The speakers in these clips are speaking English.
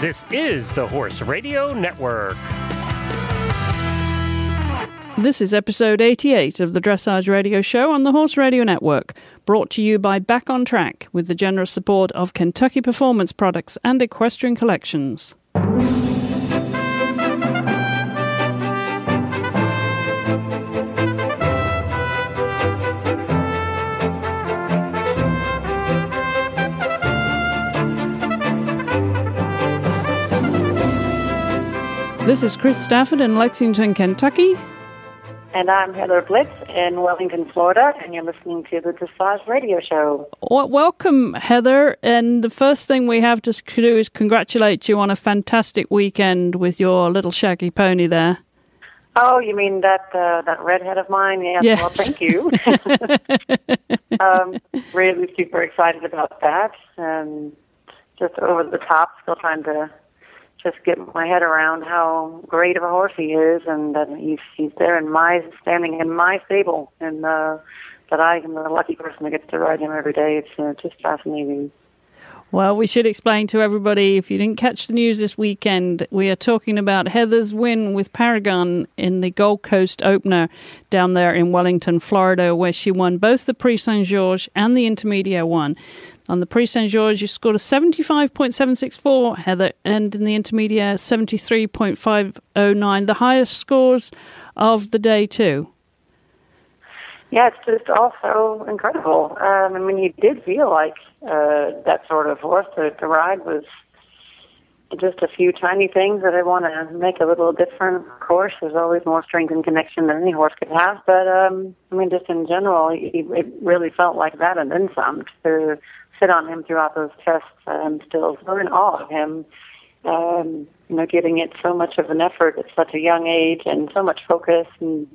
This is the Horse Radio Network. This is episode 88 of the Dressage Radio Show on the Horse Radio Network, brought to you by Back on Track with the generous support of Kentucky Performance Products and Equestrian Collections. This is Chris Stafford in Lexington, Kentucky. And I'm Heather Blitz in Wellington, Florida, and you're listening to the Dressage Radio Show. Well, welcome, Heather. And the first thing we have to do is congratulate you on a fantastic weekend with your little shaggy pony there. Oh, you mean that uh, that redhead of mine? Yes. Yes. Well, thank you. um, really super excited about that. Um, just over the top, still trying to just get my head around how great of a horse he is, and that he's he's there in my standing in my stable, and uh, that I am the lucky person that gets to ride him every day. It's uh, just fascinating. Well, we should explain to everybody if you didn't catch the news this weekend, we are talking about Heather's win with Paragon in the Gold Coast opener down there in Wellington, Florida, where she won both the Prix Saint Georges and the Intermediate one. On the Prix Saint Georges, you scored a 75.764, Heather, and in the Intermediate, 73.509, the highest scores of the day, too. Yeah, it's just also incredible. Um, I mean, you did feel like uh, that sort of horse. The, the ride was just a few tiny things that I want to make a little different. Of course, there's always more strength and connection than any horse could have. But um, I mean, just in general, he, it really felt like that, and then some. To sit on him throughout those tests, I'm still so in awe of him. Um, you know, giving it so much of an effort at such a young age, and so much focus and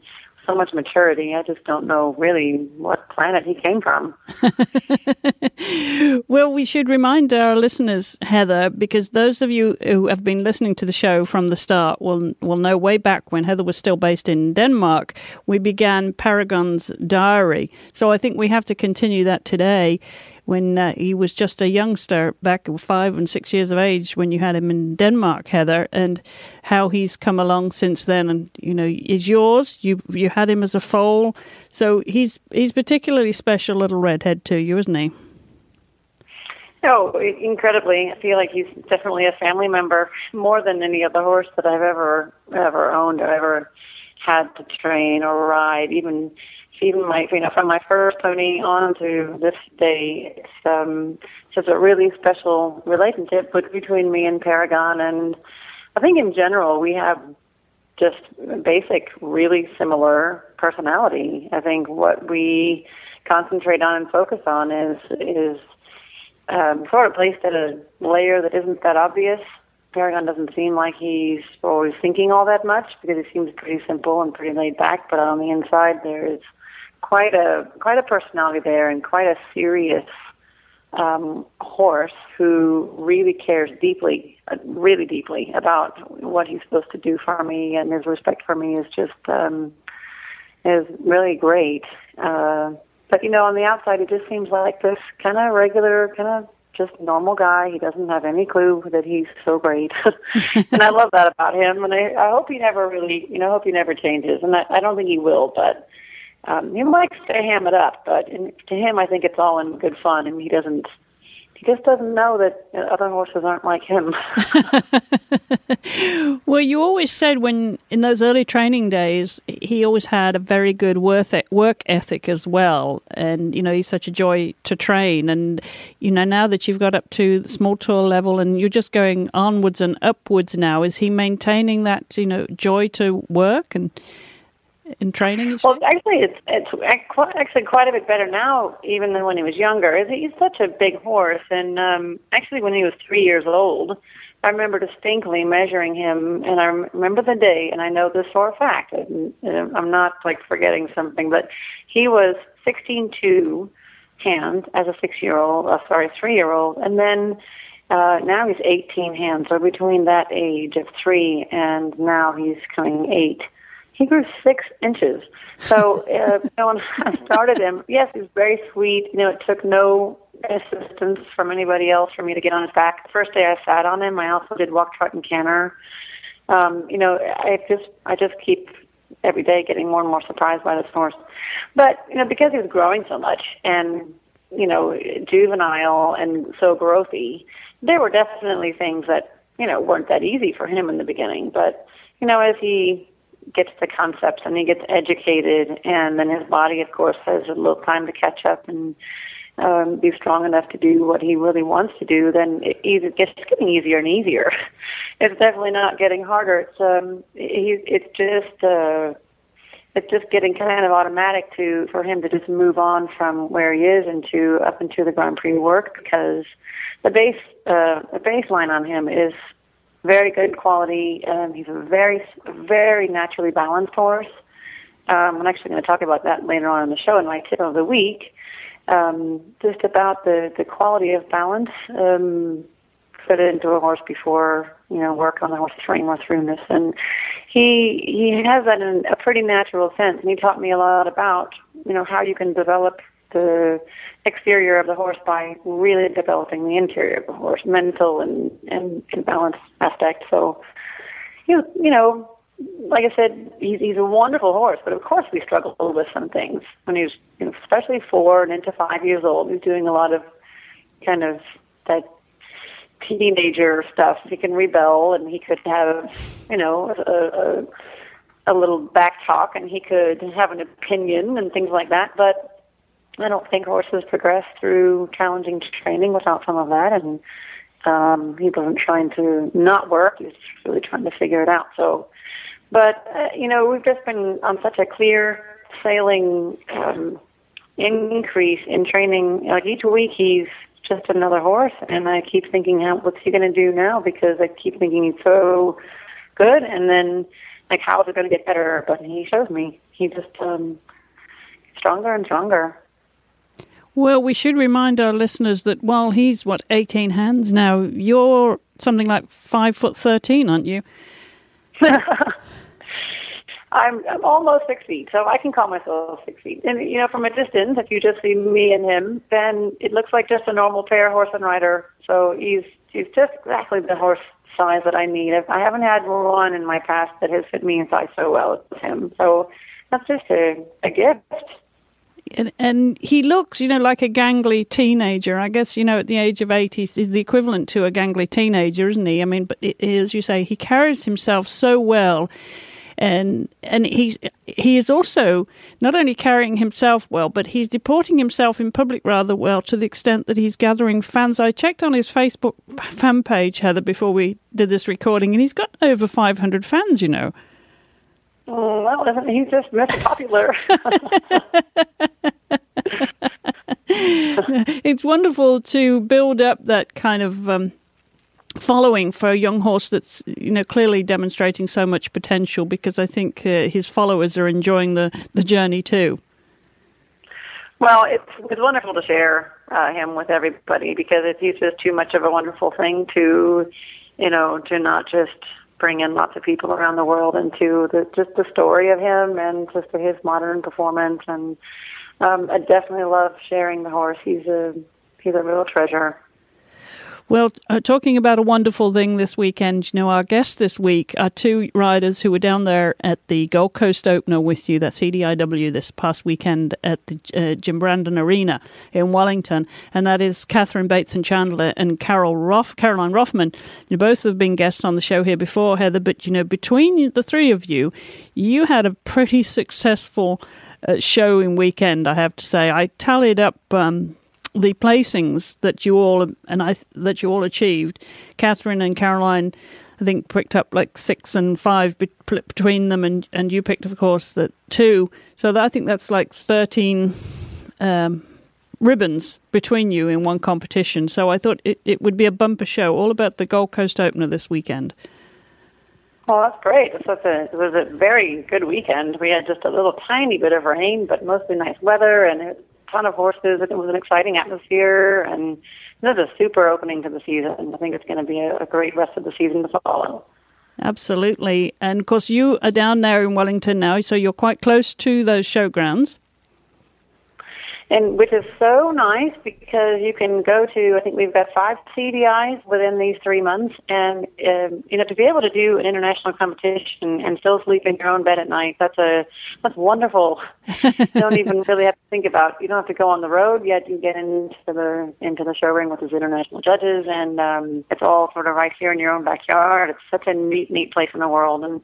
so much maturity. I just don't know really what planet he came from. well, we should remind our listeners, Heather, because those of you who have been listening to the show from the start will will know way back when Heather was still based in Denmark, we began Paragon's diary. So I think we have to continue that today. When uh, he was just a youngster, back five and six years of age, when you had him in Denmark, Heather, and how he's come along since then, and you know, is yours. You you had him as a foal, so he's he's particularly special, little redhead to you, isn't he? Oh, incredibly! I feel like he's definitely a family member more than any other horse that I've ever ever owned or ever had to train or ride. Even even my you know from my first pony on to this day, it's um, just a really special relationship between me and Paragon. And I think in general we have just basic, really similar personality. I think what we concentrate on and focus on is is um, sort of placed at a layer that isn't that obvious. Paragon doesn't seem like he's always thinking all that much because he seems pretty simple and pretty laid back. But on the inside, there is quite a quite a personality there and quite a serious um, horse who really cares deeply, really deeply about what he's supposed to do for me, and his respect for me is just um, is really great. Uh, but you know, on the outside, it just seems like this kind of regular, kind of just normal guy. He doesn't have any clue that he's so great, and I love that about him. And I, I hope he never really, you know, I hope he never changes. And I, I don't think he will, but um, he likes to ham it up. But in, to him, I think it's all in good fun, and he doesn't. He just doesn't know that other horses aren't like him. well, you always said when in those early training days, he always had a very good work ethic as well, and you know he's such a joy to train. And you know now that you've got up to the small tour level and you're just going onwards and upwards now, is he maintaining that you know joy to work and? In training? Well, actually, it's it's actually quite a bit better now, even than when he was younger. He's such a big horse, and um, actually, when he was three years old, I remember distinctly measuring him, and I remember the day, and I know this for a fact. And, I'm not like forgetting something, but he was 16.2 hands as a six-year-old, uh, sorry, three-year-old, and then. Uh, now he's 18 hands, so between that age of three and now he's coming eight he grew six inches. So uh, you know, when I started him, yes, he was very sweet. You know, it took no assistance from anybody else for me to get on his back. The first day I sat on him, I also did walk, trot, and canter. Um, you know, I just I just keep every day getting more and more surprised by this horse. But you know, because he was growing so much and you know juvenile and so growthy, there were definitely things that you know weren't that easy for him in the beginning. But you know, as he gets the concepts and he gets educated, and then his body, of course, has a little time to catch up and um, be strong enough to do what he really wants to do, then it, gets getting easier and easier. it's definitely not getting harder. It's um, he, it's just uh, it's just getting kind of automatic to for him to just move on from where he is into up into the Grand Prix work because the base uh, the baseline on him is very good quality. Um, he's a very very naturally balanced horse. Um, I'm actually going to talk about that later on in the show in my tip of the week um, just about the, the quality of balance. Um, it into a horse before you know work on the horse training with rudeness, and he he has that in a pretty natural sense. And he taught me a lot about you know how you can develop the exterior of the horse by really developing the interior of the horse, mental and and, and balance aspect. So you you know like I said, he's he's a wonderful horse, but of course we struggle with some things when he's you know, especially four and into five years old. He's doing a lot of kind of that teenager stuff. He can rebel, and he could have you know a, a a little back talk, and he could have an opinion and things like that. But I don't think horses progress through challenging training without some of that, and um, he wasn't trying to not work. He was really trying to figure it out. So but, uh, you know, we've just been on such a clear sailing um, increase in training. Like each week, he's just another horse, and I keep thinking, how, what's he going to do now? Because I keep thinking he's so good, and then like, how is it going to get better? But he shows me he's just um, stronger and stronger. Well, we should remind our listeners that while he's what eighteen hands now, you're something like five foot thirteen, aren't you? I'm I'm almost six feet, so I can call myself six feet. And you know, from a distance, if you just see me and him, then it looks like just a normal pair horse and rider. So he's he's just exactly the horse size that I need. I haven't had one in my past that has fit me in size so well as him. So that's just a, a gift. And, and he looks, you know, like a gangly teenager. I guess, you know, at the age of eighty, he's, the equivalent to a gangly teenager, isn't he? I mean, but it, as you say, he carries himself so well and and he he is also not only carrying himself well, but he's deporting himself in public rather well to the extent that he's gathering fans. I checked on his Facebook fan page, Heather, before we did this recording, and he's got over 500 fans. You know. Oh, well, isn't he just Mr. Popular? it's wonderful to build up that kind of um, following for a young horse that's you know clearly demonstrating so much potential because I think uh, his followers are enjoying the the journey too. Well, it's it's wonderful to share uh, him with everybody because it's he's just too much of a wonderful thing to, you know, to not just bring in lots of people around the world into the just the story of him and just his modern performance and um, I definitely love sharing the horse. He's a he's a real treasure. Well, uh, talking about a wonderful thing this weekend, you know, our guests this week are two riders who were down there at the Gold Coast Opener with you. That's EDIW this past weekend at the uh, Jim Brandon Arena in Wellington, and that is Katherine Bateson-Chandler and Carol Roff, Caroline Roffman. You both have been guests on the show here before, Heather, but you know, between the three of you, you had a pretty successful uh, showing weekend, I have to say. I tallied up. Um, the placings that you all and I that you all achieved, Catherine and Caroline, I think picked up like six and five be, between them, and and you picked, of course, the two. So that, I think that's like thirteen um, ribbons between you in one competition. So I thought it, it would be a bumper show, all about the Gold Coast Opener this weekend. Well, that's great. It was, a, it was a very good weekend. We had just a little tiny bit of rain, but mostly nice weather, and it ton of horses. It was an exciting atmosphere, and this is a super opening to the season. I think it's going to be a, a great rest of the season to follow. Absolutely. And of course, you are down there in Wellington now, so you're quite close to those showgrounds and which is so nice because you can go to. I think we've got five CDIs within these three months, and um, you know to be able to do an international competition and still sleep in your own bed at night. That's a that's wonderful. you don't even really have to think about. You don't have to go on the road yet. You get into the into the show ring with these international judges, and um, it's all sort of right here in your own backyard. It's such a neat, neat place in the world, and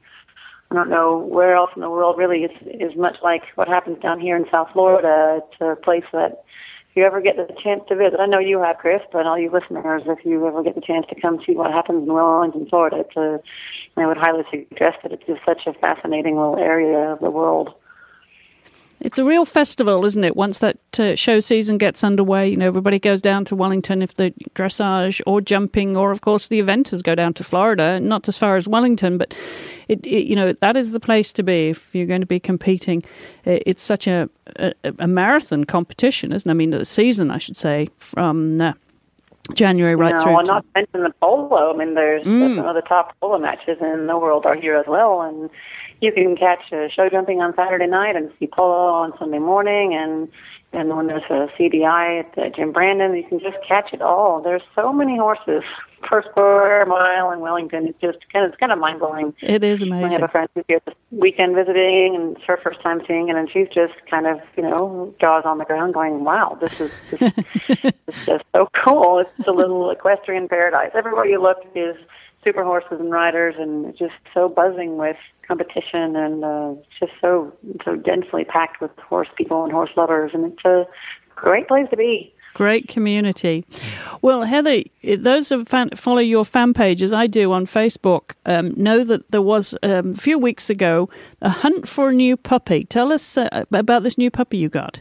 I don't know where else in the world really is is much like what happens down here in South Florida. It's a place that if you ever get the chance to visit, I know you have, Chris, but all you listeners, if you ever get the chance to come see what happens in Wellington, Florida, it's a, I would highly suggest it. It's just such a fascinating little area of the world. It's a real festival, isn't it? Once that uh, show season gets underway, you know, everybody goes down to Wellington if the dressage or jumping, or of course the eventers go down to Florida, not as far as Wellington, but it, it you know, that is the place to be if you're going to be competing. It's such a, a, a marathon competition, isn't it? I mean, the season, I should say, from uh, January right no, through. Well, not to mention the polo. I mean, there's mm. some of the top polo matches in the world are here as well, and you can catch uh, show jumping on Saturday night and see polo on Sunday morning, and and when there's a CDI at uh, Jim Brandon, you can just catch it all. There's so many horses per square mile in Wellington. It's just kind of it's kind of mind blowing. It is amazing. I have a friend who's here this weekend visiting, and it's her first time seeing it, and she's just kind of you know jaws on the ground, going, "Wow, this is this, this is just so cool. It's a little equestrian paradise. Everywhere you look is." Super horses and riders, and just so buzzing with competition, and uh, just so so densely packed with horse people and horse lovers, and it's a great place to be. Great community. Well, Heather, those who fan, follow your fan pages, I do on Facebook, um, know that there was um, a few weeks ago a hunt for a new puppy. Tell us uh, about this new puppy you got.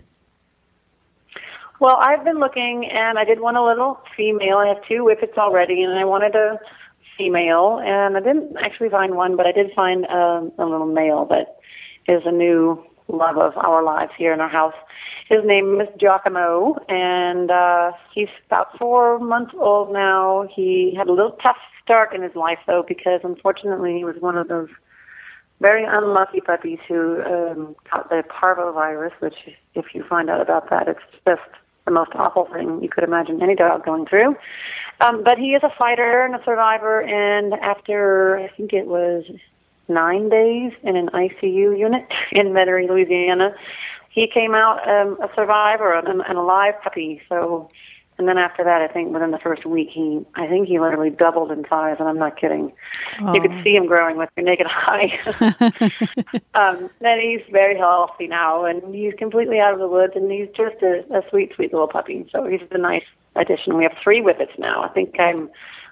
Well, I've been looking, and I did want a little female. I have two whippets already, and I wanted a female, and I didn't actually find one, but I did find um, a little male that is a new love of our lives here in our house. His name is Giacomo, and uh, he's about four months old now. He had a little tough start in his life, though, because unfortunately he was one of those very unlucky puppies who um, got the parvovirus, which, if you find out about that, it's just the most awful thing you could imagine any dog going through. Um, but he is a fighter and a survivor, and after I think it was nine days in an ICU unit in Metairie, Louisiana, he came out um, a survivor and an alive puppy. So, and then after that, I think within the first week, he I think he literally doubled in size, and I'm not kidding. Oh. You could see him growing with your naked eye. um, then he's very healthy now, and he's completely out of the woods, and he's just a, a sweet, sweet little puppy. So he's a nice addition. We have three whippets now. I think I'm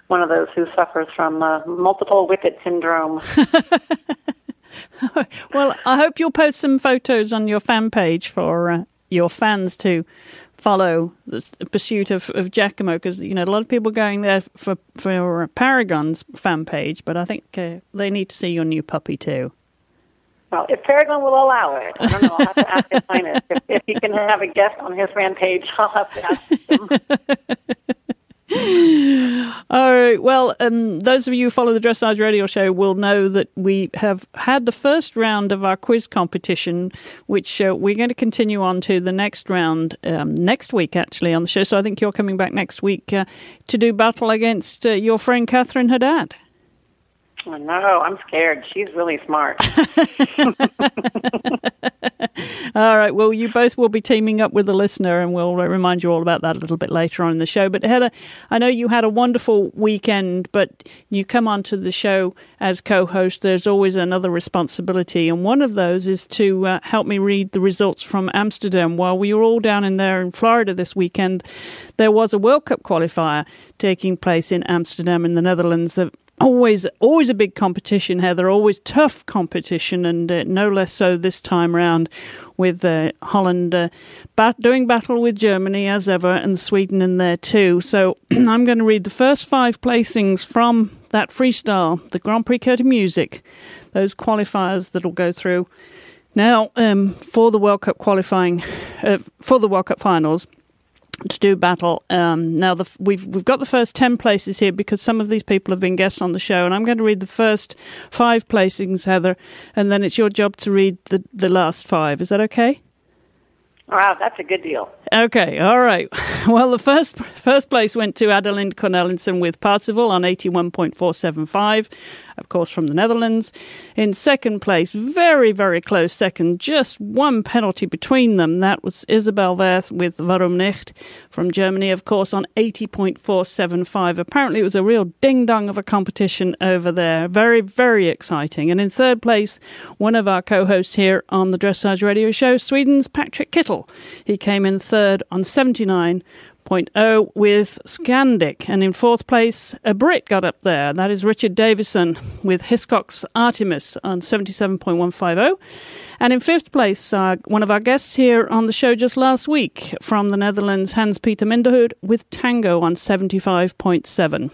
one of those who suffers from uh, multiple whippet syndrome. well, I hope you'll post some photos on your fan page for uh, your fans to follow the pursuit of, of Giacomo because you know a lot of people are going there for for Paragon's fan page, but I think uh, they need to see your new puppy too. Well, if Paragon will allow it, I don't know. I'll have to ask his highness if, if he can have a guest on his fan page. I'll have to ask him. All right. Well, um, those of you who follow the Dressage Radio Show will know that we have had the first round of our quiz competition, which uh, we're going to continue on to the next round um, next week, actually, on the show. So I think you're coming back next week uh, to do battle against uh, your friend Catherine Haddad. Oh, no, I'm scared. She's really smart. all right. Well, you both will be teaming up with the listener, and we'll remind you all about that a little bit later on in the show. But Heather, I know you had a wonderful weekend, but you come onto the show as co-host. There's always another responsibility, and one of those is to uh, help me read the results from Amsterdam. While we were all down in there in Florida this weekend, there was a World Cup qualifier taking place in Amsterdam in the Netherlands always always a big competition Heather always tough competition and uh, no less so this time round with uh, Holland uh, bat- doing battle with Germany as ever and Sweden in there too. So I'm going to read the first five placings from that freestyle the Grand Prix Kür to Music those qualifiers that'll go through. Now um, for the World Cup qualifying uh, for the World Cup finals to do battle. Um, now the, we've we've got the first ten places here because some of these people have been guests on the show, and I'm going to read the first five placings, Heather, and then it's your job to read the the last five. Is that okay? Wow, that's a good deal. Okay, all right. Well, the first first place went to Adelinde Cornelissen with Parzival on 81.475, of course, from the Netherlands. In second place, very, very close second, just one penalty between them. That was Isabel Werth with Warum nicht from Germany, of course, on 80.475. Apparently, it was a real ding dong of a competition over there. Very, very exciting. And in third place, one of our co hosts here on the Dressage Radio Show, Sweden's Patrick Kittel. He came in third on 79.0 with Scandic. And in fourth place, a Brit got up there. That is Richard Davison with Hiscox Artemis on 77.150. And in fifth place, uh, one of our guests here on the show just last week from the Netherlands, Hans Peter Minderhoud with Tango on 75.7.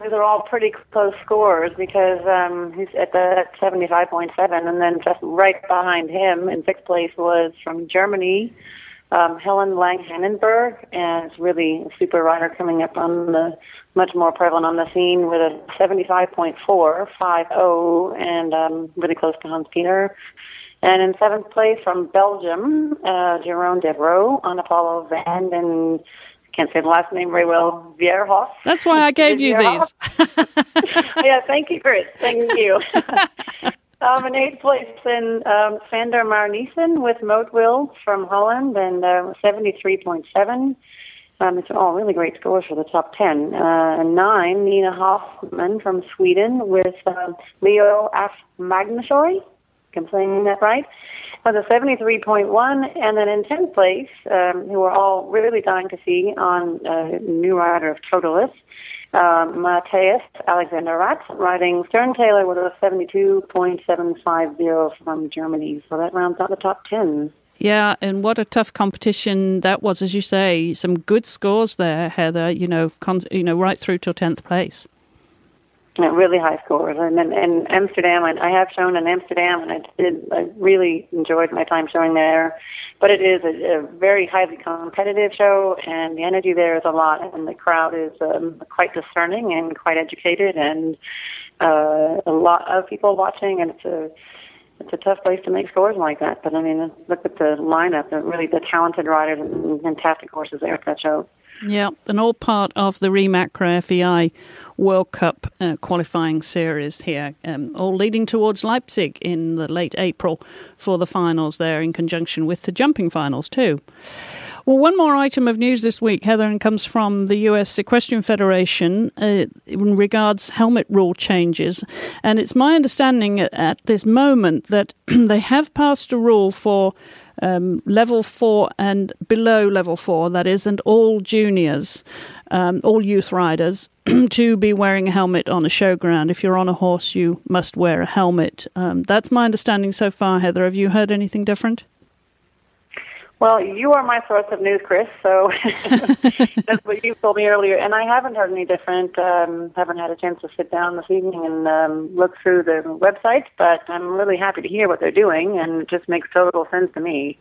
These are all pretty close scores because um, he's at the 75.7, and then just right behind him in sixth place was from Germany, um, Helen Langehanenberg, and it's really a super rider coming up on the much more prevalent on the scene with a 75.450 and um, really close to Hans Peter. And in seventh place from Belgium, uh, Jeroen Devroe on Apollo Van and can't say the last name very well, Vijverhof. That's why I gave you these. yeah, thank you, Chris. Thank you. um, in eighth place in um, Sander Marijnissen with Moedwill from Holland and uh, 73.7. Um, it's all really great scores for the top 10. Uh, and nine, Nina Hoffman from Sweden with uh, Leo F. Magnushoy. I'm saying that right was a 73.1, and then in 10th place, um, who were all really dying to see on uh, new rider of Totilas, um, Matthias Alexander Rath, riding Sterntaler with a 72.750 from Germany. So that rounds out the top 10. Yeah, and what a tough competition that was, as you say. Some good scores there, Heather. You know, con- you know, right through to tenth place really high scores. And then in Amsterdam, I, I have shown in Amsterdam, and I did. I really enjoyed my time showing there. But it is a, a very highly competitive show, and the energy there is a lot, and the crowd is um, quite discerning and quite educated, and uh, a lot of people watching, and it's a it's a tough place to make scores like that. But I mean, look at the lineup, the really the talented riders and fantastic horses there at that show. Yeah, and all part of the Reem Acra FEI World Cup uh, qualifying series here, um, all leading towards Leipzig in the late April for the finals there, in conjunction with the jumping finals too. Well, one more item of news this week, Heather, and comes from the U.S. Equestrian Federation uh, in regards helmet rule changes. And it's my understanding at this moment that they have passed a rule for um, level four and below level four, that is, and all juniors, um, all youth riders, to be wearing a helmet on a showground. If you're on a horse, you must wear a helmet. Um, that's my understanding so far, Heather. Have you heard anything different? Well, you are my source of news, Chris. So that's what you told me earlier, and I haven't heard any different. Um, haven't had a chance to sit down this evening and um, look through the website, but I'm really happy to hear what they're doing, and it just makes total sense to me.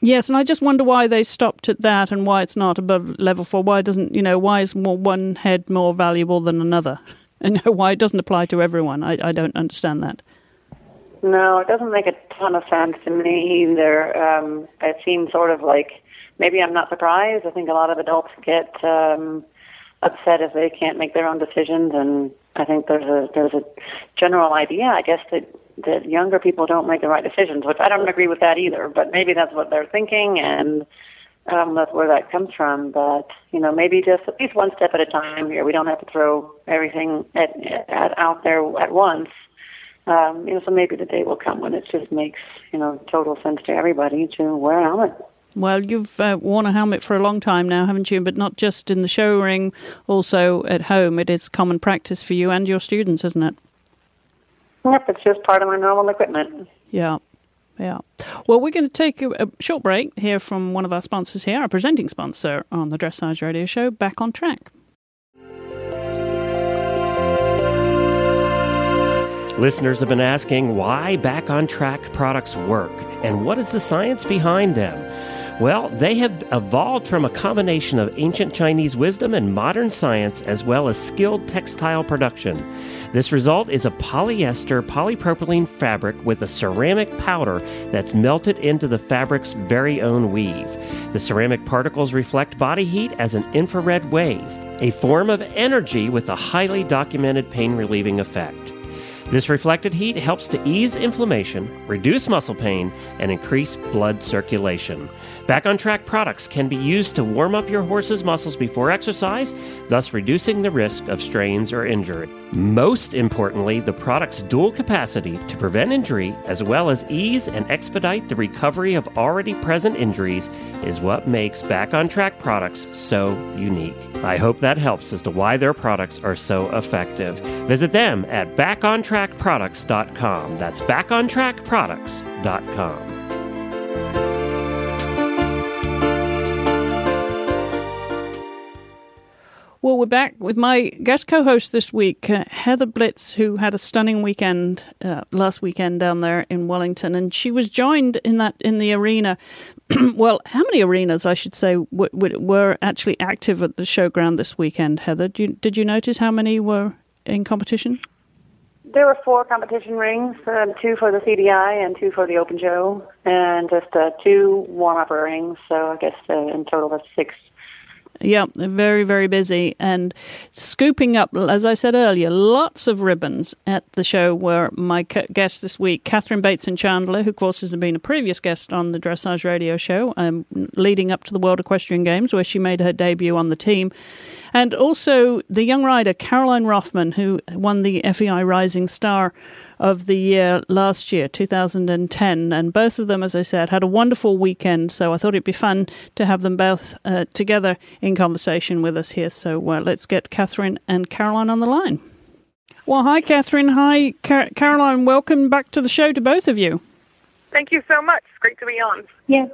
Yes, and I just wonder why they stopped at that, and why it's not above level four. Why doesn't you know? Why is more, one head more valuable than another? And why it doesn't apply to everyone? I, I don't understand that. No, it doesn't make a ton of sense to me either. Um, it seems sort of like maybe I'm not surprised. I think a lot of adults get um, upset if they can't make their own decisions, and I think there's a there's a general idea, I guess, that that younger people don't make the right decisions, which I don't agree with that either. But maybe that's what they're thinking, and um, that's where that comes from. But you know, maybe just at least one step at a time here. We don't have to throw everything at, at out there at once um, you know, so maybe the day will come when it just makes you know total sense to everybody to wear a helmet. Well, you've uh, worn a helmet for a long time now, haven't you? But not just in the show ring, also at home. It is common practice for you and your students, isn't it? Yep, it's just part of my normal equipment. Yeah. Yeah. Well, we're going to take a, a, short break here from one of our sponsors here, our presenting sponsor on the Dressage Radio Show, Back on Track. Listeners have been asking why Back on Track products work and what is the science behind them. Well, they have evolved from a combination of ancient Chinese wisdom and modern science, as well as skilled textile production. This result is a polyester polypropylene fabric with a ceramic powder that's melted into the fabric's very own weave. The ceramic particles reflect body heat as an infrared wave, a form of energy with a highly documented pain relieving effect. This reflected heat helps to ease inflammation, reduce muscle pain, and increase blood circulation. Back on track products can be used to warm up your horse's muscles before exercise, thus reducing the risk of strains or injury. Most importantly, the product's dual capacity to prevent injury as well as ease and expedite the recovery of already present injuries is what makes Back on Track products so unique. I hope that helps as to why their products are so effective. Visit them at backontrackproducts.com. That's backontrackproducts.com. Well, we're back with my guest co-host this week, uh, Heather Blitz, who had a stunning weekend uh, last weekend down there in Wellington, and she was joined in that in the arena. well, how many arenas, I should say, w- w- were actually active at the showground this weekend? Heather, did you, did you notice how many were in competition? There were four competition rings, um, two for the CDI and two for the Open Show, and just uh, two warm-up rings. So I guess uh, in total that's six yeah, very, very busy and scooping up, as I said earlier, lots of ribbons at the show were my guest this week, Katherine Bateson-Chandler, who, of course, has been a previous guest on the Dressage Radio show, um, leading up to the World Equestrian Games, where she made her debut on the team. And also the young rider, Caroline Roffman, who won the FEI Rising Star of the year last year, 2010. And both of them, as I said, had a wonderful weekend. So I thought it'd be fun to have them both uh, together in conversation with us here. So uh, let's get Catherine and Caroline on the line. Well, hi, Catherine. Hi, Car- Caroline. Welcome back to the show to both of you. Thank you so much. It's great to be on. Yeah.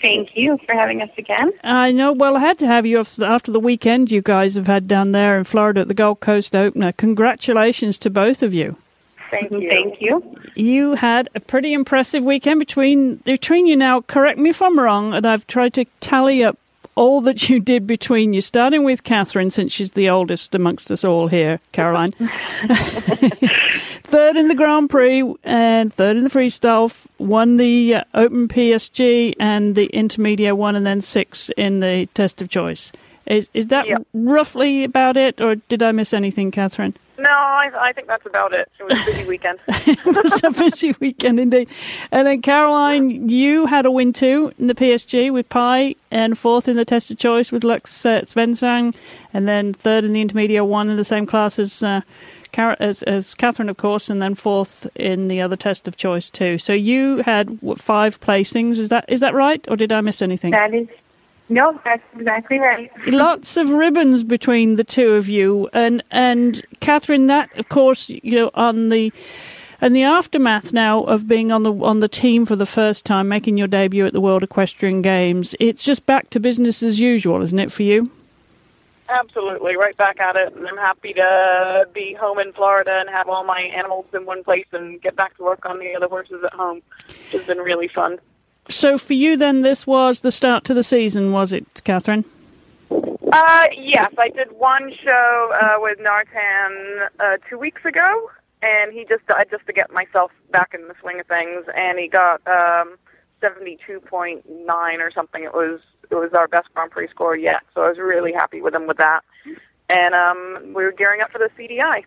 Thank you for having us again. I know. Well, I had to have you after the weekend you guys have had down there in Florida at the Gold Coast Opener. Congratulations to both of you. Thank you. Thank you. You had a pretty impressive weekend between between you now. Correct me if I'm wrong, and I've tried to tally up all that you did between you, starting with Catherine, since she's the oldest amongst us all here, Caroline. third in the Grand Prix and third in the freestyle, won the uh, Open PSG and the Intermedia one, and then six in the Test of Choice. Is is that yep. roughly about it, or did I miss anything, Catherine? No, I, I think that's about it. It was a busy weekend. it was a busy weekend indeed. And then Caroline, you had a win too in the PSG with Pi, and fourth in the test of choice with Lux uh, Svensson, and then third in the intermediate one in the same class as. Uh, as, as Catherine, of course, and then fourth in the other test of choice too. So you had what, five placings. Is that is that right, or did I miss anything? That is no, that's exactly right. Lots of ribbons between the two of you, and and Catherine. That, of course, you know, on the and the aftermath now of being on the on the team for the first time, making your debut at the World Equestrian Games. It's just back to business as usual, isn't it for you? Absolutely, right back at it, and I'm happy to be home in Florida and have all my animals in one place and get back to work on the other horses at home. It's been really fun. So for you, then, this was the start to the season, was it, Catherine? Uh, yes, I did one show uh, with Nartan uh, two weeks ago, and he just I just to get myself back in the swing of things, and he got um, seventy two point nine or something. It was it was our best Grand Prix score yet, so I was really happy with him with that. And um, we were gearing up for the CDI.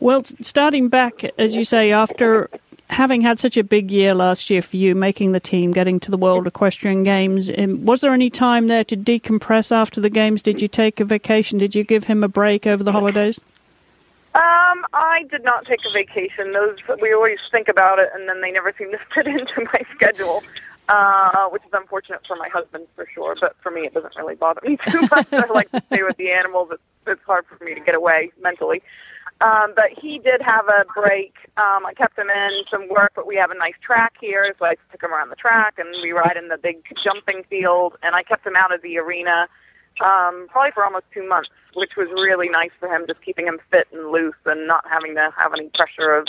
Well, starting back, as you say, after having had such a big year last year for you, making the team, getting to the World Equestrian Games, um, was there any time there to decompress after the games? Did you take a vacation? Did you give him a break over the holidays? Um, I did not take a vacation. Those we always think about it, and then they never seem to fit into my schedule, uh, which is unfortunate for my husband for sure. But for me, it doesn't really bother me too much. I like to stay with the animals. It's, it's hard for me to get away mentally. Um, but he did have a break. Um, I kept him in some work, but we have a nice track here, so I took him around the track, and we ride in the big jumping field. And I kept him out of the arena um, probably for almost two months, which was really nice for him, just keeping him fit and loose and not having to have any pressure of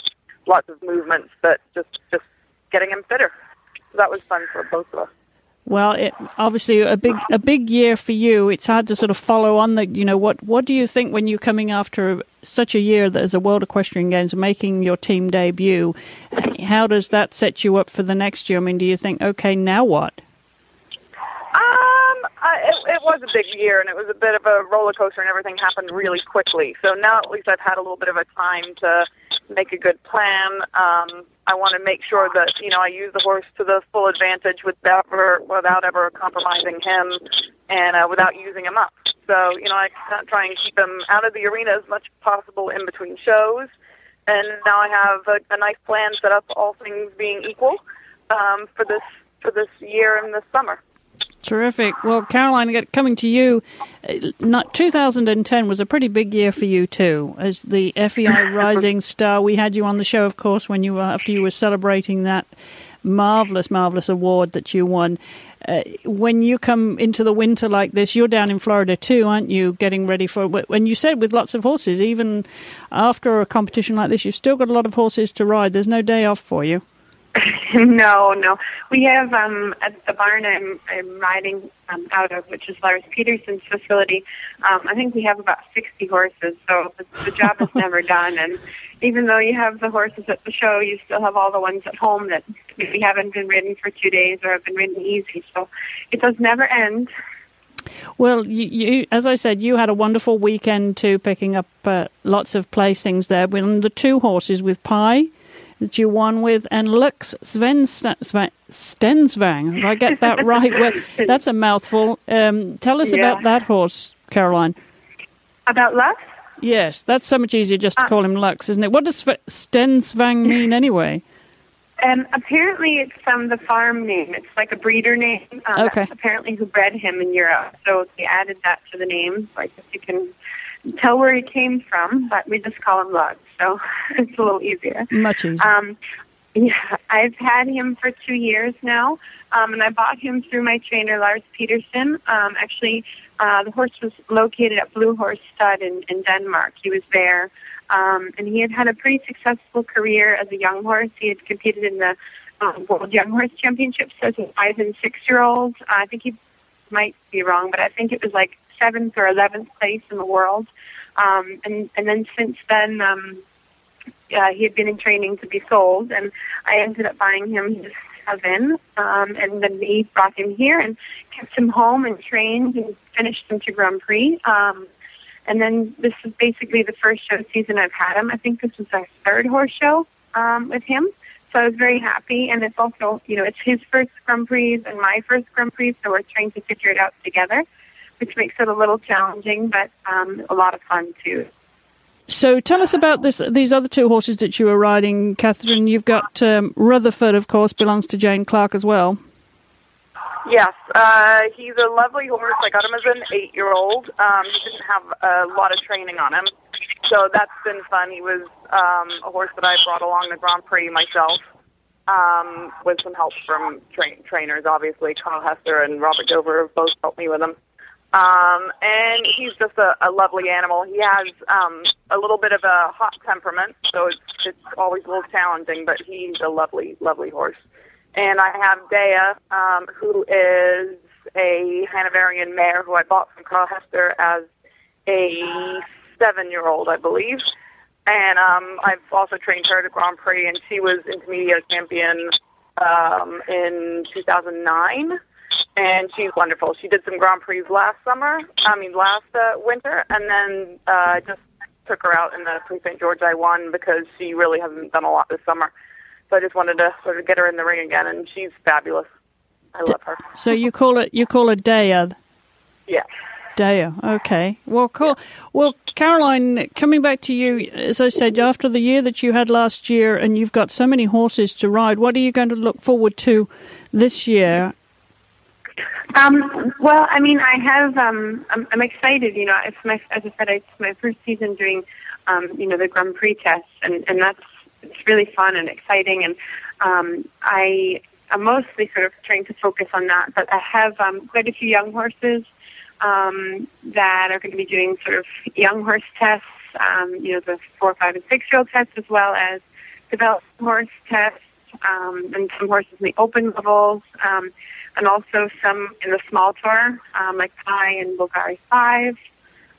lots of movements, but just just getting him fitter. So that was fun for both of us. Well, it, obviously a big a big year for you. It's hard to sort of follow on the you know what what do you think when you're coming after such a year that as a World Equestrian Games, making your team debut? How does that set you up for the next year? I mean, do you think okay now what? Was a big year, and it was a bit of a roller coaster, and everything happened really quickly. So now at least I've had a little bit of a time to make a good plan. Um, I want to make sure that you know I use the horse to the full advantage without ever without ever compromising him and uh, without using him up. So you know I try and keep him out of the arena as much as possible in between shows. And now I have a, a nice plan set up, all things being equal, um, for this for this year and this summer. Terrific. Well, Caroline, coming to you, uh, 2010 was a pretty big year for you too, as the FEI Rising Star. We had you on the show, of course, when you were after you were celebrating that marvelous, marvelous award that you won. Uh, when you come into the winter like this, you're down in Florida too, aren't you? Getting ready for when you said with lots of horses, even after a competition like this, you've still got a lot of horses to ride. There's no day off for you. no, no. We have um, at the barn I'm, I'm riding um, out of, which is Lars Petersen's facility. Um, I think we have about 60 horses, so the, the job is never done. And even though you have the horses at the show, you still have all the ones at home that maybe haven't been ridden for two days or have been ridden easy. So it does never end. Well, you, you, as I said, you had a wonderful weekend too, picking up uh, lots of placings there. With the two horses with Pie that you won with, and Lux Stensvang. If I get that right, well, that's a mouthful. Um, tell us yeah. about that horse, Caroline. About Lux? Yes, that's so much easier just to uh, call him Lux, isn't it? What does Stensvang mean anyway? Um, apparently, it's from the farm name. It's like a breeder name. Um, okay. apparently, who bred him in Europe. So they added that to the name. So I guess you can tell where he came from, but we just call him Lux, so it's a little easier. Much easier. Um, yeah, I've had him for two years now, um, and I bought him through my trainer Lars Petersen. Um, actually, uh, the horse was located at Blue Horse Stud in, in Denmark. He was there, um, and he had had a pretty successful career as a young horse. He had competed in the um, World Young Horse Championships as a five and six year old. Uh, I think he might be wrong, but I think it was like seventh or eleventh place in the world. Um, and and then since then, um, uh, he had been in training to be sold, and I ended up buying him his seven. Um, and then we brought him here and kept him home and trained and finished him to Grand Prix. Um, and then this is basically the first show season I've had him. I think this was our third horse show um, with him. So I was very happy, and it's also, you know, it's his first Grand Prix and my first Grand Prix, so we're trying to figure it out together which makes it a little challenging, but um, a lot of fun too. So tell us about this, these other two horses that you were riding, Catherine. You've got um, Rutherford, of course, belongs to Jane Clark as well. Yes, uh, he's a lovely horse. I got him as an eight-year-old. Um, he didn't have a lot of training on him, so that's been fun. He was um, a horse that I brought along the Grand Prix myself, um, with some help from tra- trainers, obviously. Carl Hester and Robert Dover both helped me with him. Um, and he's just a, a lovely animal. He has um, a little bit of a hot temperament, so it's, it's always a little challenging, but he's a lovely, lovely horse. And I have Dea, um, who is a Hanoverian mare who I bought from Carl Hester as a seven-year-old, I believe. And um, I've also trained her to Grand Prix, and she was intermediate champion um, in 2009 and she's wonderful. She did some Grand Prix last summer, I mean last uh, winter, and then uh, just took her out in the Prix St. George I won because she really hasn't done a lot this summer. So I just wanted to sort of get her in the ring again, and she's fabulous. I love her. So you call it you call it Daya. Yeah. Daya. Okay. Well, cool. Well, Caroline, coming back to you, as I said, after the year that you had last year, and you've got so many horses to ride, what are you going to look forward to this year? Um, well, I mean, I have. Um, I'm, I'm excited. You know, it's my as I said, it's my first season doing, um, you know, the Grand Prix tests, and and that's it's really fun and exciting. And um, I I am mostly sort of trying to focus on that. But I have um, quite a few young horses um, that are going to be doing sort of young horse tests. Um, you know, the four, five, and six year old tests, as well as developed horse tests, um, and some horses in the open levels. Um, and also some in the small tour, um, like Pi and Bulgari Five.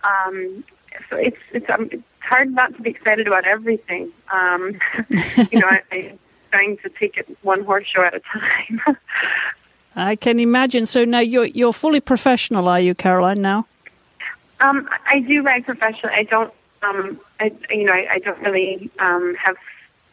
Um, so it's it's um, it's hard not to be excited about everything. Um, you know, I, I'm trying to take it one horse show at a time. I can imagine. So now you're you're fully professional, are you, Caroline? Now. Um, I do ride professionally. I don't, um, I, you know, I, I don't really um, have,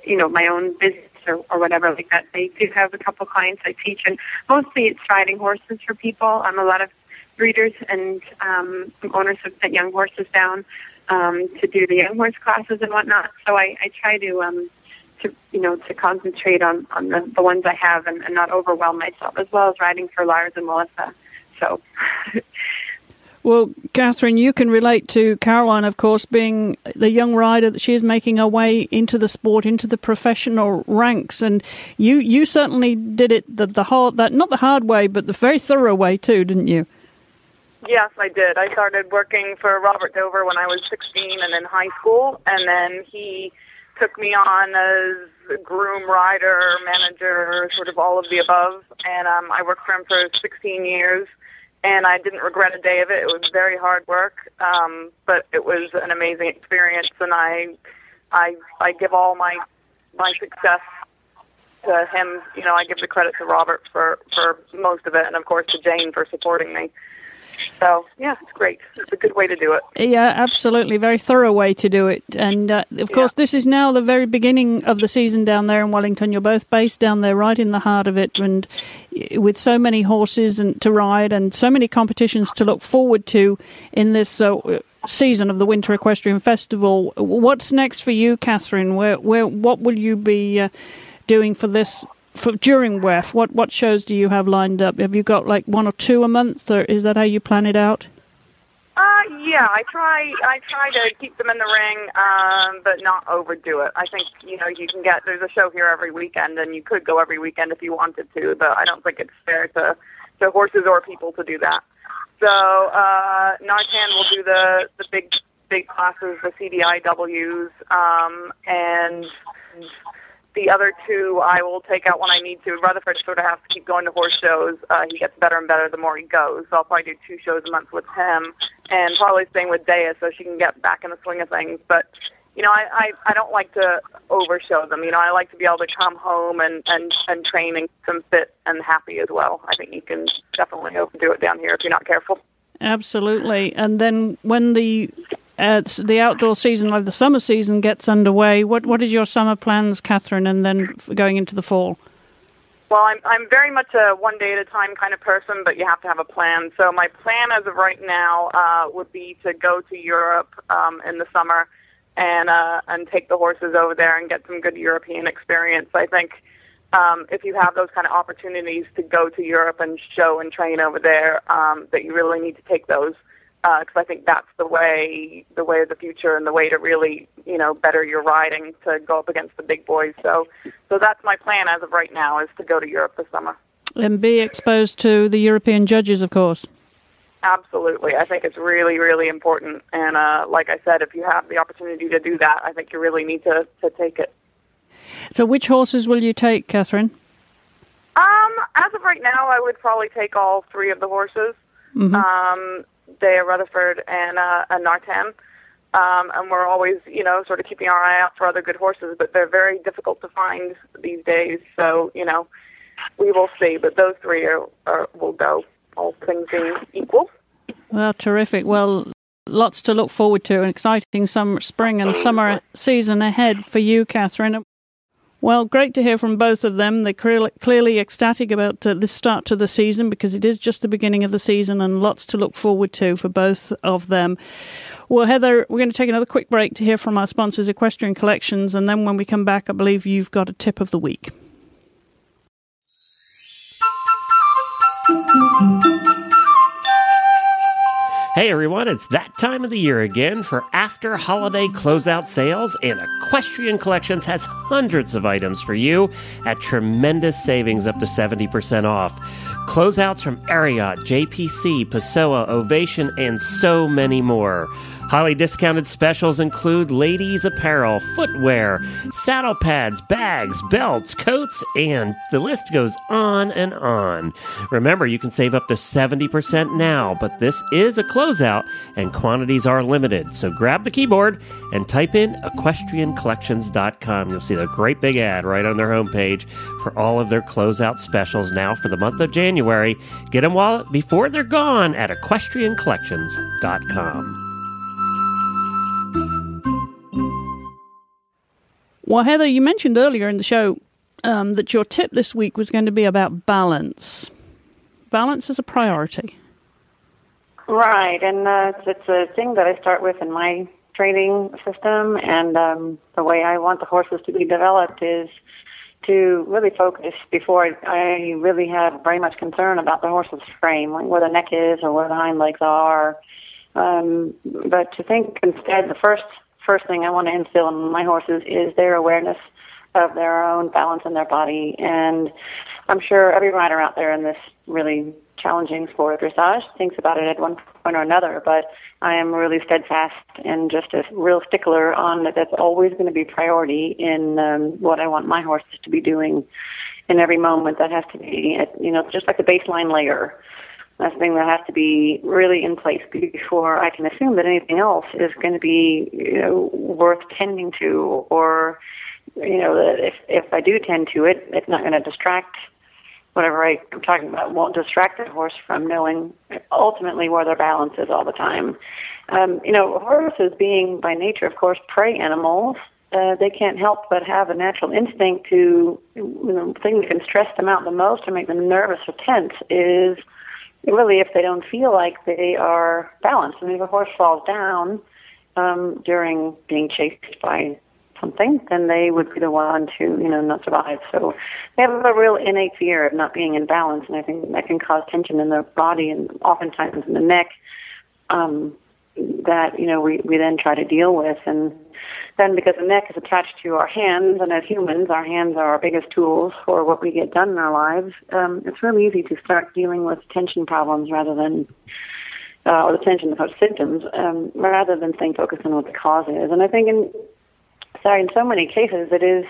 you know, my own business or, or whatever like that. I do have a couple clients I teach, and mostly it's riding horses for people. I'm a lot of breeders and um, owners have sent young horses down um, to do the young horse classes and whatnot. So I, I try to, um, to you know, to concentrate on on the, the ones I have and, and not overwhelm myself, as well as riding for Lars and Melissa. So. Well, Katherine, you can relate to Caroline, of course, being the young rider that she is making her way into the sport, into the professional ranks, and you you certainly did it the, the hard that not the hard way, but the very thorough way too, didn't you? Yes, I did. I started working for Robert Dover when I was 16 and in high school, and then he took me on as groom, rider, manager, sort of all of the above, and um, I worked for him for 16 years and I didn't regret a day of it. It was very hard work, um, but it was an amazing experience, and I, I, I give all my my success to him. You know, I give the credit to Robert for for most of it, and of course to Jane for supporting me. So yeah, it's great. It's a good way to do it. Yeah, absolutely, very thorough way to do it. And uh, of course, this is now the very beginning of the season down there in Wellington. You're both based down there, right in the heart of it, and with so many horses and to ride, and so many competitions to look forward to in this. Uh, season of the Winter Equestrian Festival. What's next for you, Katherine? Where, where, what will you be uh, doing for this for during WEF, what what shows do you have lined up? Have you got like one or two a month, or is that how you plan it out? Uh, yeah, I try. I try to keep them in the ring, um, but not overdo it. I think you know you can get there's a show here every weekend, and you could go every weekend if you wanted to, but I don't think it's fair to to horses or people to do that. So uh, Nartan will do the the big big classes, the CDIWs, um, and the other two I will take out when I need to. Rutherford sort of has to keep going to horse shows. Uh, he gets better and better the more he goes. So I'll probably do two shows a month with him, and probably staying with Dea so she can get back in the swing of things. But you know, I I, I don't like to overshow them. You know, I like to be able to come home and and and train and them fit and happy as well. I think you can definitely overdo it down here if you're not careful. Absolutely. And then when the uh, the outdoor season, like the summer season, gets underway. What what is your summer plans, Katherine, and then going into the fall? Well, I'm I'm very much a one day at a time kind of person, but you have to have a plan. So my plan as of right now uh, would be to go to Europe um, in the summer and uh, and take the horses over there and get some good European experience. I think um, if you have those kind of opportunities to go to Europe and show and train over there, um, that you really need to take those because uh, I think that's the way the way of the future and the way to really you know better your riding to go up against the big boys. So so that's my plan as of right now is to go to Europe this summer and be exposed to the European judges, of course. Absolutely, I think it's really really important. And uh, like I said, if you have the opportunity to do that, I think you really need to to take it. So, which horses will you take, Katherine? Um, as of right now, I would probably take all three of the horses. Mm-hmm. Um, Dea Rutherford and uh, and Nartan. Um, and we're always, you know, sort of keeping our eye out for other good horses, but they're very difficult to find these days. So, you know, we will see. But those three are, are will go, all things being equal. Well, terrific. Well, lots to look forward to. An exciting summer, spring and summer season ahead for you, Katherine. Well, great to hear from both of them. They're clearly ecstatic about uh, this start to the season because it is just the beginning of the season and lots to look forward to for both of them. Well, Heather, we're going to take another quick break to hear from our sponsors, Equestrian Collections, and then when we come back, I believe you've got a tip of the week. Hey everyone, it's that time of the year again for after holiday closeout sales, and Equestrian Collections has hundreds of items for you at tremendous savings up to 70% off. Closeouts from Ariat, JPC, Pessoa, Ovation, and so many more. Highly discounted specials include ladies' apparel, footwear, saddle pads, bags, belts, coats, and the list goes on and on. Remember, you can save up to 70% now, but this is a closeout and quantities are limited. So grab the keyboard and type in equestriancollections.com. You'll see the great big ad right on their homepage for all of their closeout specials now for the month of January. Get them while before they're gone at equestriancollections.com. Well, Heather, you mentioned earlier in the show um, that your tip this week was going to be about balance. Balance is a priority. Right, and uh, it's a thing that I start with in my training system, and um, the way I want the horses to be developed is to really focus before I, really have very much concern about the horse's frame, like where the neck is or where the hind legs are. Um, but to think instead, the first first thing I want to instill in my horses is their awareness of their own balance in their body. And I'm sure every rider out there in this really challenging sport of dressage thinks about it at one point or another, but I am really steadfast and just a real stickler on that that's always going to be priority in um, what I want my horses to be doing in every moment. That has to be, you know, just like the baseline layer that's something that has to be really in place before I can assume that anything else is going to be you know, worth tending to, or you know that if if I do tend to it, it's not going to distract whatever I, I'm talking about. Won't distract the horse from knowing ultimately where their balance is all the time. Um, you know, horses being by nature, of course, prey animals. Uh, they can't help but have a natural instinct to, you know, the thing that can stress them out the most or make them nervous or tense is really if they don't feel like they are balanced. I mean, if a horse falls down um, during being chased by something, then they would be the one to, you know, not survive. So they have a real innate fear of not being in balance, and I think that can cause tension in the body and oftentimes in the neck. Um, that you know we we then try to deal with and then because the neck is attached to our hands and as humans our hands are our biggest tools for what we get done in our lives um, it's really easy to start dealing with tension problems rather than uh, or the tension of symptoms um, rather than staying focused on what the cause is and I think in sorry in so many cases it is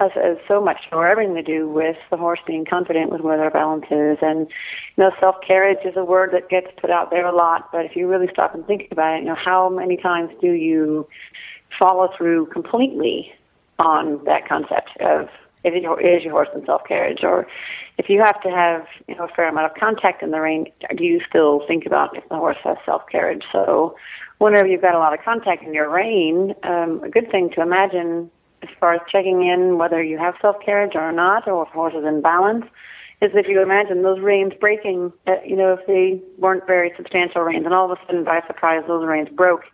has, has so much or everything to do with the horse being confident with where their balance is. And you know, self carriage is a word that gets put out there a lot, but if you really stop and think about it, you know, how many times do you follow through completely on that concept of is your, is your horse in self carriage, or if you have to have you know a fair amount of contact in the rein, do you still think about if the horse has self carriage? So, whenever you've got a lot of contact in your rein, um, a good thing to imagine as far as checking in whether you have self carriage or not, or if the horse is in balance, is if you imagine those reins breaking, uh, you know, if they weren't very substantial reins, and all of a sudden, by surprise, those reins broke.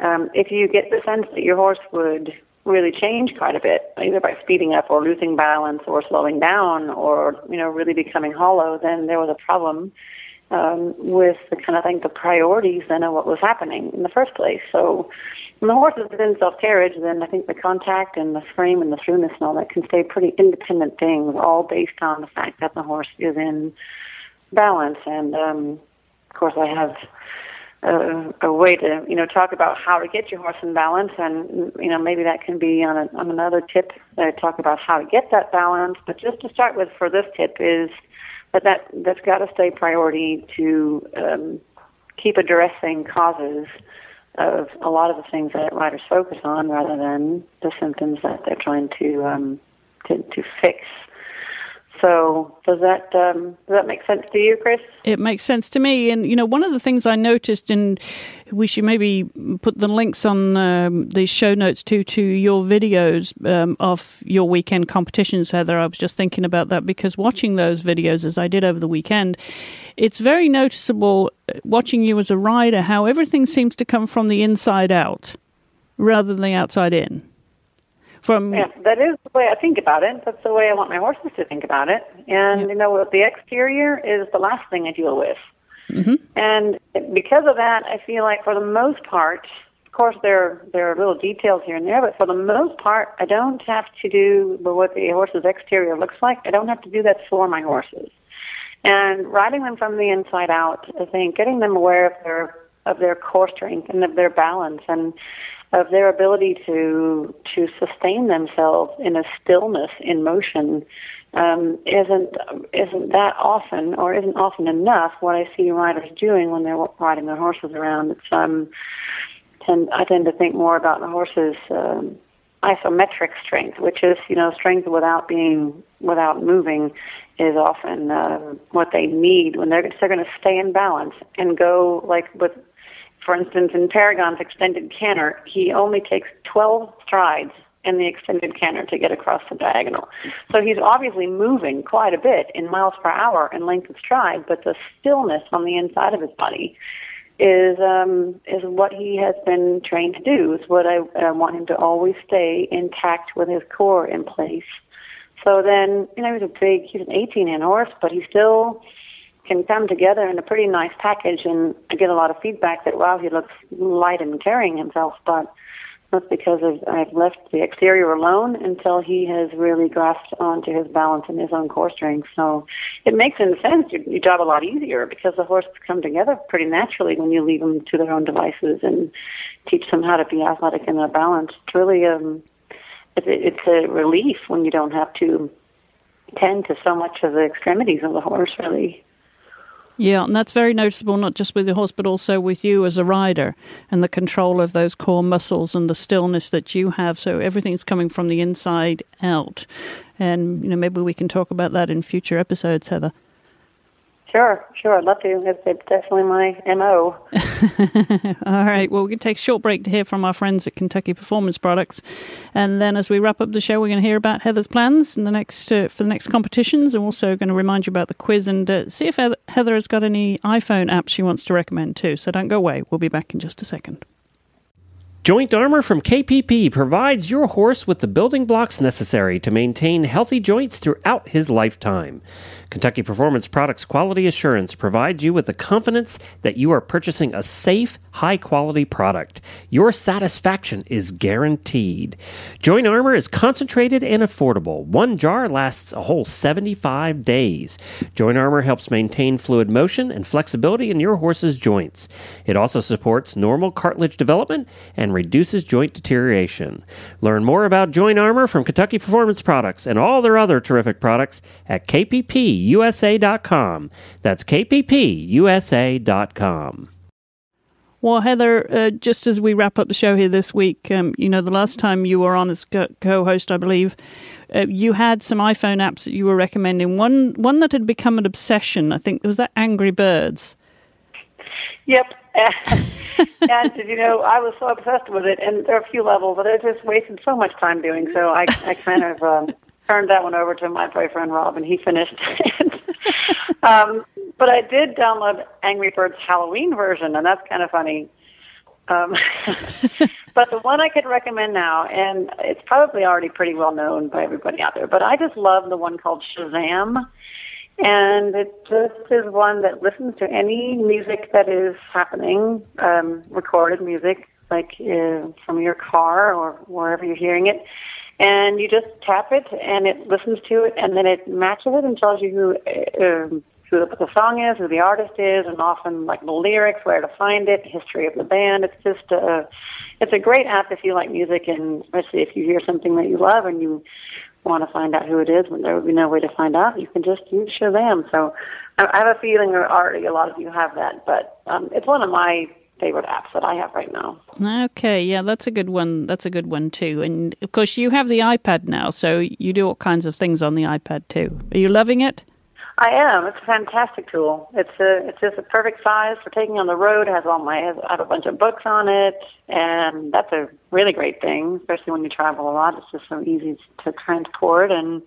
Um, if you get the sense that your horse would really change quite a bit, either by speeding up or losing balance or slowing down or, you know, really becoming hollow, then there was a problem um, with the kind of thing, the priorities then of what was happening in the first place. So when the horse is in self carriage, then I think the contact and the frame and the throughness and all that can stay pretty independent things, all based on the fact that the horse is in balance. And um, of course, I have a, a way to you know talk about how to get your horse in balance, and you know maybe that can be on, a, on another tip. I talk about how to get that balance, but just to start with for this tip is that that that's got to stay priority to um, keep addressing causes of a lot of the things that riders focus on rather than the symptoms that they're trying to um, to, to fix. So does that um, does that make sense to you, Chris? It makes sense to me. And you know, one of the things I noticed, and we should maybe put the links on um, the show notes too to your videos um, of your weekend competitions, Heather. I was just thinking about that because watching those videos as I did over the weekend, it's very noticeable uh, watching you as a rider how everything seems to come from the inside out rather than the outside in. From yeah, that is the way I think about it. That's the way I want my horses to think about it. And yeah. you know, the exterior is the last thing I deal with. Mm-hmm. And because of that, I feel like for the most part, of course, there there are little details here and there, but for the most part, I don't have to do what the horse's exterior looks like. I don't have to do that for my horses. And riding them from the inside out, I think getting them aware of their of their core strength and of their balance and of their ability to to sustain themselves in a stillness in motion um, isn't isn't that often or isn't often enough what I see riders doing when they're riding their horses around. It's um, tend I tend to think more about the horses. Um, isometric strength, which is you know strength without being without moving, is often uh, what they need when they're they're going to stay in balance and go like with, for instance, in Paragon's extended canter, he only takes 12 strides in the extended canter to get across the diagonal. So he's obviously moving quite a bit in miles per hour in length of stride, but the stillness on the inside of his body is um, is what he has been trained to do. Is what I, I want him to always stay intact with his core in place. So then, you know, he's a big, he's an 18 in horse, but he still can come together in a pretty nice package. And I get a lot of feedback that wow, he looks light and carrying himself, but that's because I've left the exterior alone until he has really grasped onto his balance and his own core strength. So it makes in sense your, your job a lot easier because the horses come together pretty naturally when you leave them to their own devices and teach them how to be athletic and their balance. It's really um, it's, it's a relief when you don't have to tend to so much of the extremities of the horse. Really, yeah, and that's very noticeable, not just with the horse, but also with you as a rider and the control of those core muscles and the stillness that you have. So everything's coming from the inside out. And, you know, maybe we can talk about that in future episodes, Heather. Sure, sure. I'd love to. It's, it's definitely my MO. All right. Well, we can take a short break to hear from our friends at Kentucky Performance Products. And then as we wrap up the show, we're going to hear about Heather's plans in the next uh, for the next competitions. And also going to remind you about the quiz and uh, see if Heather has got any iPhone apps she wants to recommend too. So don't go away. We'll be back in just a second. Joint Armor from KPP provides your horse with the building blocks necessary to maintain healthy joints throughout his lifetime. Kentucky Performance Products Quality Assurance provides you with the confidence that you are purchasing a safe, high quality product. Your satisfaction is guaranteed. Joint Armor is concentrated and affordable. One jar lasts a whole 75 days. Joint Armor helps maintain fluid motion and flexibility in your horse's joints. It also supports normal cartilage development and reduces joint deterioration. Learn more about Joint Armor from Kentucky Performance Products and all their other terrific products at KPP kppusa.com. That's kppusa.com. Well, Heather, uh, just as we wrap up the show here this week, um, you know, the last time you were on as co host, I believe, uh, you had some iPhone apps that you were recommending. One one that had become an obsession, I think, was that Angry Birds. Yep. and, you know, I was so obsessed with it, and there are a few levels that I just wasted so much time doing. So I, I kind of um, turned that one over to my boyfriend Rob, and he finished it. um, but I did download Angry Birds Halloween version, and that's kind of funny. Um, but the one I could recommend now, and it's probably already pretty well known by everybody out there, but I just love the one called Shazam. And it just is one that listens to any music that is happening, um, recorded music, like uh, from your car or wherever you're hearing it and you just tap it and it listens to it and then it matches it and tells you who um, who the song is, who the artist is, and often like the lyrics, where to find it, history of the band. It's just a it's a great app if you like music and especially if you hear something that you love and you want to find out who it is when there would be no way to find out. You can just use Shazam. So I have a feeling already a lot of you have that, but um, it's one of my favorite apps that I have right now. Okay, yeah, that's a good one. That's a good one too. And of course, you have the iPad now, so you do all kinds of things on the iPad too. Are you loving it? I am. It's a fantastic tool. It's a it's just a perfect size for taking on the road. It has all my I have a bunch of books on it, and that's a really great thing, especially when you travel a lot. It's just so easy to transport and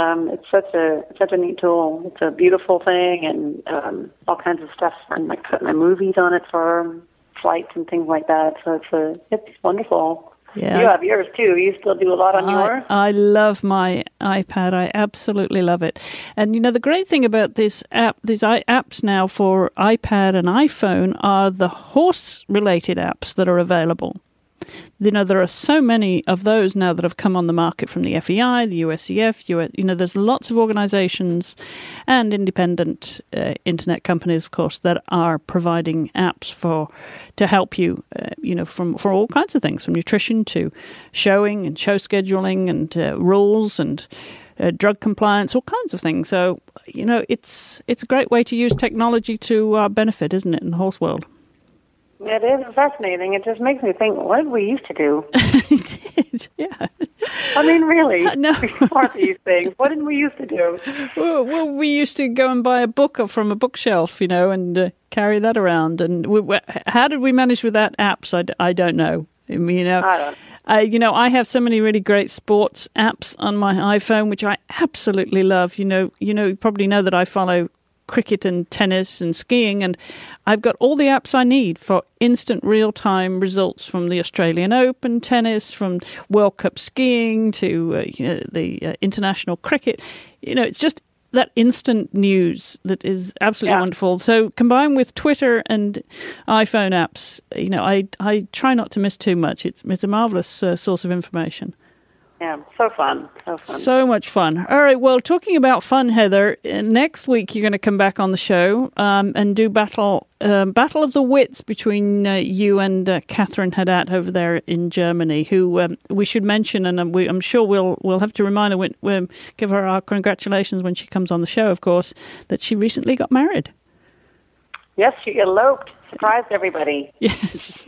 um, it's such a such a neat tool. It's a beautiful thing, and um, all kinds of stuff. And like put my movies on it for flights and things like that. So it's a it's wonderful. Yeah. You have yours too. You still do a lot on I, yours? I love my iPad. I absolutely love it. And you know the great thing about this app, these apps now for iPad and iPhone are the horse related apps that are available. You know, there are so many of those now that have come on the market from the FEI, the USEF. you know, there's lots of organizations and independent uh, internet companies, of course, that are providing apps for to help you, uh, you know, from for all kinds of things, from nutrition to showing and show scheduling and uh, rules and uh, drug compliance, all kinds of things. So, you know, it's it's a great way to use technology to our benefit, isn't it, in the horse world? It is fascinating. It just makes me think, what did we used to do? did, yeah. I mean, really, uh, no. before these things, what did we used to do? Well, well, we used to go and buy a book from a bookshelf, you know, and uh, carry that around. And we, we, how did we manage with that apps? I, I don't know. I mean, you know, I don't. I, you know, I have so many really great sports apps on my iPhone, which I absolutely love. You know, you know, you probably know that I follow cricket and tennis and skiing, and I've got all the apps I need for instant real time results from the Australian Open tennis, from World Cup skiing to uh, you know, the uh, international cricket. You know, it's just that instant news that is absolutely yeah. wonderful. So combined with Twitter and iPhone apps, you know, I I try not to miss too much. It's it's a marvelous uh, source of information. Yeah, so fun. So fun. So much fun. All right. Well, talking about fun, Heather, uh, next week you're going to come back on the show um, and do battle uh, battle of the wits between uh, you and uh, Catherine Haddad over there in Germany, who um, we should mention, and um, we, I'm sure we'll we'll have to remind her, when, give her our congratulations when she comes on the show, of course, that she recently got married. Yes, she eloped surprised everybody. Yes.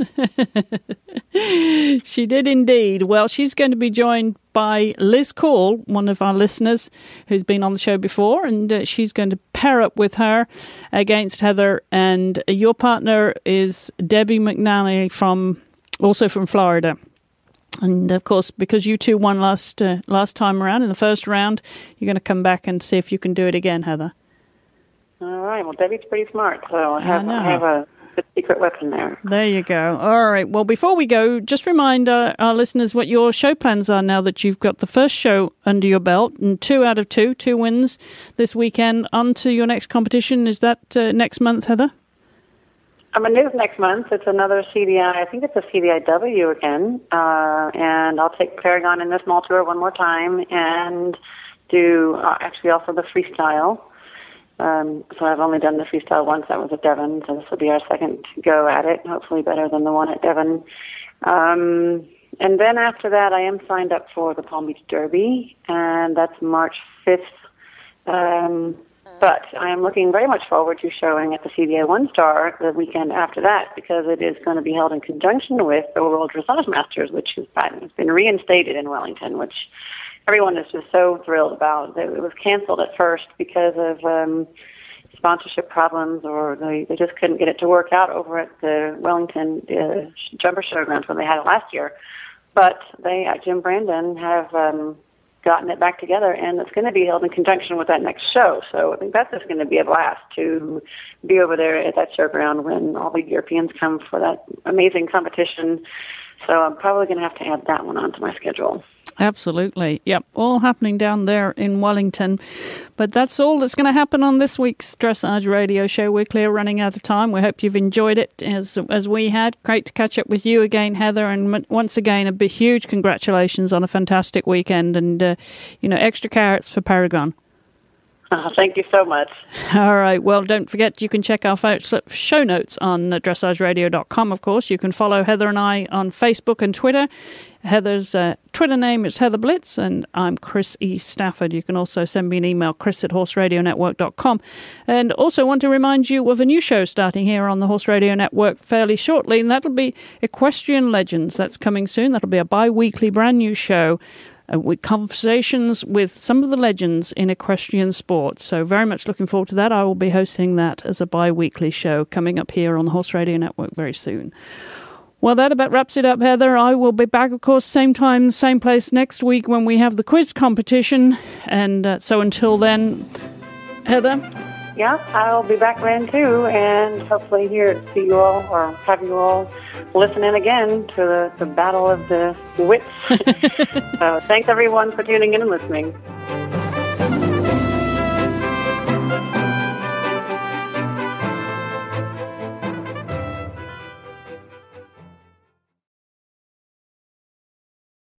she did indeed. Well, she's going to be joined by Liz Call, one of our listeners who's been on the show before, and uh, she's going to pair up with her against Heather. And your partner is Debbie McNally from also from Florida. And of course, because you two won last uh, last time around in the first round, you're going to come back and see if you can do it again, Heather. All right. Well, Debbie's pretty smart, so I have I, I have a the secret weapon there. There you go. All right. Well, before we go, just remind uh, our listeners what your show plans are now that you've got the first show under your belt and two out of two, two wins this weekend. On to your next competition. Is that uh, next month, Heather? I'm um, it is next month. It's another CDI. I think it's a CDIW again. Uh, and I'll take Paragon in the small tour one more time and do uh, actually also the freestyle. Um, so I've only done the freestyle once. That was at Devon. So this will be our second go at it. Hopefully better than the one at Devon. Um, and then after that, I am signed up for the Palm Beach Derby, and that's March 5th. Um, but I am looking very much forward to showing at the CDI One Star the weekend after that because it is going to be held in conjunction with the World Dressage Masters, which has been reinstated in Wellington, which everyone is just so thrilled about. It It was canceled at first because of um, sponsorship problems, or they they just couldn't get it to work out over at the Wellington uh, Jumper Showgrounds when they had it last year. But they, at Jim Brandon, have um, gotten it back together, and it's going to be held in conjunction with that next show. So I think that's just going to be a blast to be over there at that showground when all the Europeans come for that amazing competition. So I'm probably going to have to add that one onto my schedule. Absolutely. Yep. All happening down there in Wellington. But that's all that's going to happen on this week's Dressage Radio Show. We're clear running out of time. We hope you've enjoyed it as as we had. Great to catch up with you again, Heather. And once again, a huge congratulations on a fantastic weekend and, uh, you know, extra carrots for Paragon. Thank you so much. All right. Well, don't forget you can check our show notes on dressageradio.com, of course. You can follow Heather and I on Facebook and Twitter. Heather's uh, Twitter name is Heather Blitz, and I'm Chris E. Stafford. You can also send me an email, chris at horseradionetwork.com. And also want to remind you of a new show starting here on the Horse Radio Network fairly shortly, and that'll be Equestrian Legends. That's coming soon. That'll be a bi weekly brand new show uh, with conversations with some of the legends in equestrian sports. So, very much looking forward to that. I will be hosting that as a bi weekly show coming up here on the Horse Radio Network very soon. Well, that about wraps it up, Heather. I will be back, of course, same time, same place next week when we have the quiz competition. And uh, so until then, Heather. Yeah, I'll be back then too, and hopefully here to see you all or have you all listen in again to the, the battle of the wits. so thanks everyone for tuning in and listening.